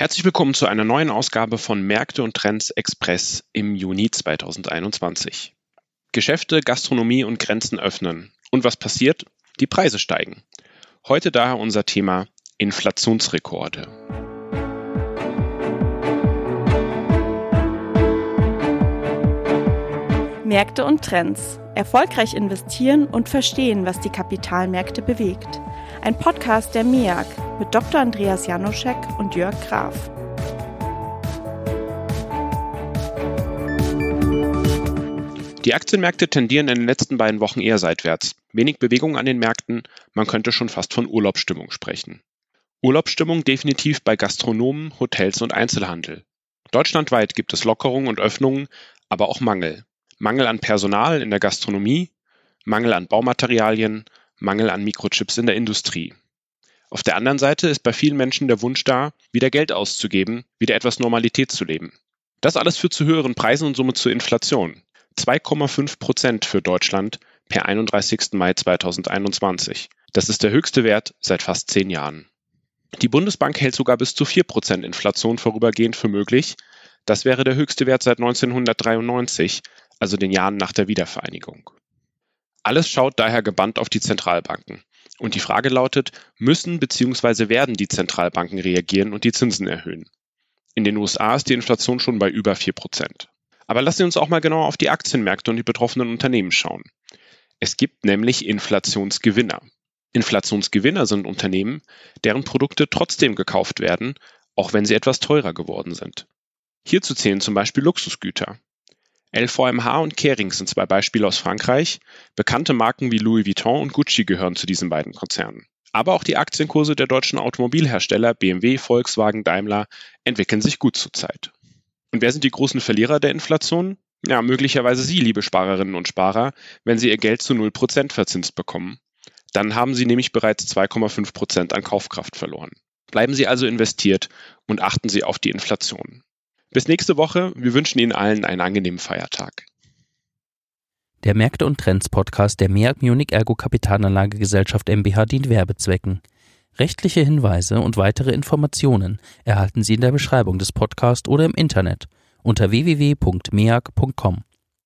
Herzlich willkommen zu einer neuen Ausgabe von Märkte und Trends Express im Juni 2021. Geschäfte, Gastronomie und Grenzen öffnen. Und was passiert? Die Preise steigen. Heute daher unser Thema Inflationsrekorde. Märkte und Trends. Erfolgreich investieren und verstehen, was die Kapitalmärkte bewegt. Ein Podcast der MEAG mit Dr. Andreas Janoschek und Jörg Graf. Die Aktienmärkte tendieren in den letzten beiden Wochen eher seitwärts. Wenig Bewegung an den Märkten, man könnte schon fast von Urlaubsstimmung sprechen. Urlaubsstimmung definitiv bei Gastronomen, Hotels und Einzelhandel. Deutschlandweit gibt es Lockerungen und Öffnungen, aber auch Mangel. Mangel an Personal in der Gastronomie, Mangel an Baumaterialien, Mangel an Mikrochips in der Industrie. Auf der anderen Seite ist bei vielen Menschen der Wunsch da, wieder Geld auszugeben, wieder etwas Normalität zu leben. Das alles führt zu höheren Preisen und somit zur Inflation. 2,5 Prozent für Deutschland per 31. Mai 2021. Das ist der höchste Wert seit fast zehn Jahren. Die Bundesbank hält sogar bis zu 4 Prozent Inflation vorübergehend für möglich. Das wäre der höchste Wert seit 1993, also den Jahren nach der Wiedervereinigung. Alles schaut daher gebannt auf die Zentralbanken. Und die Frage lautet, müssen bzw. werden die Zentralbanken reagieren und die Zinsen erhöhen? In den USA ist die Inflation schon bei über 4%. Aber lassen Sie uns auch mal genauer auf die Aktienmärkte und die betroffenen Unternehmen schauen. Es gibt nämlich Inflationsgewinner. Inflationsgewinner sind Unternehmen, deren Produkte trotzdem gekauft werden, auch wenn sie etwas teurer geworden sind. Hierzu zählen zum Beispiel Luxusgüter. LVMH und Kering sind zwei Beispiele aus Frankreich. Bekannte Marken wie Louis Vuitton und Gucci gehören zu diesen beiden Konzernen. Aber auch die Aktienkurse der deutschen Automobilhersteller BMW, Volkswagen, Daimler entwickeln sich gut zurzeit. Und wer sind die großen Verlierer der Inflation? Ja, möglicherweise Sie, liebe Sparerinnen und Sparer, wenn Sie Ihr Geld zu 0% verzinst bekommen. Dann haben Sie nämlich bereits 2,5% an Kaufkraft verloren. Bleiben Sie also investiert und achten Sie auf die Inflation. Bis nächste Woche. Wir wünschen Ihnen allen einen angenehmen Feiertag. Der Märkte und Trends Podcast der MEAG Munich Ergo Kapitalanlagegesellschaft MBH dient Werbezwecken. Rechtliche Hinweise und weitere Informationen erhalten Sie in der Beschreibung des Podcasts oder im Internet unter www.meag.com.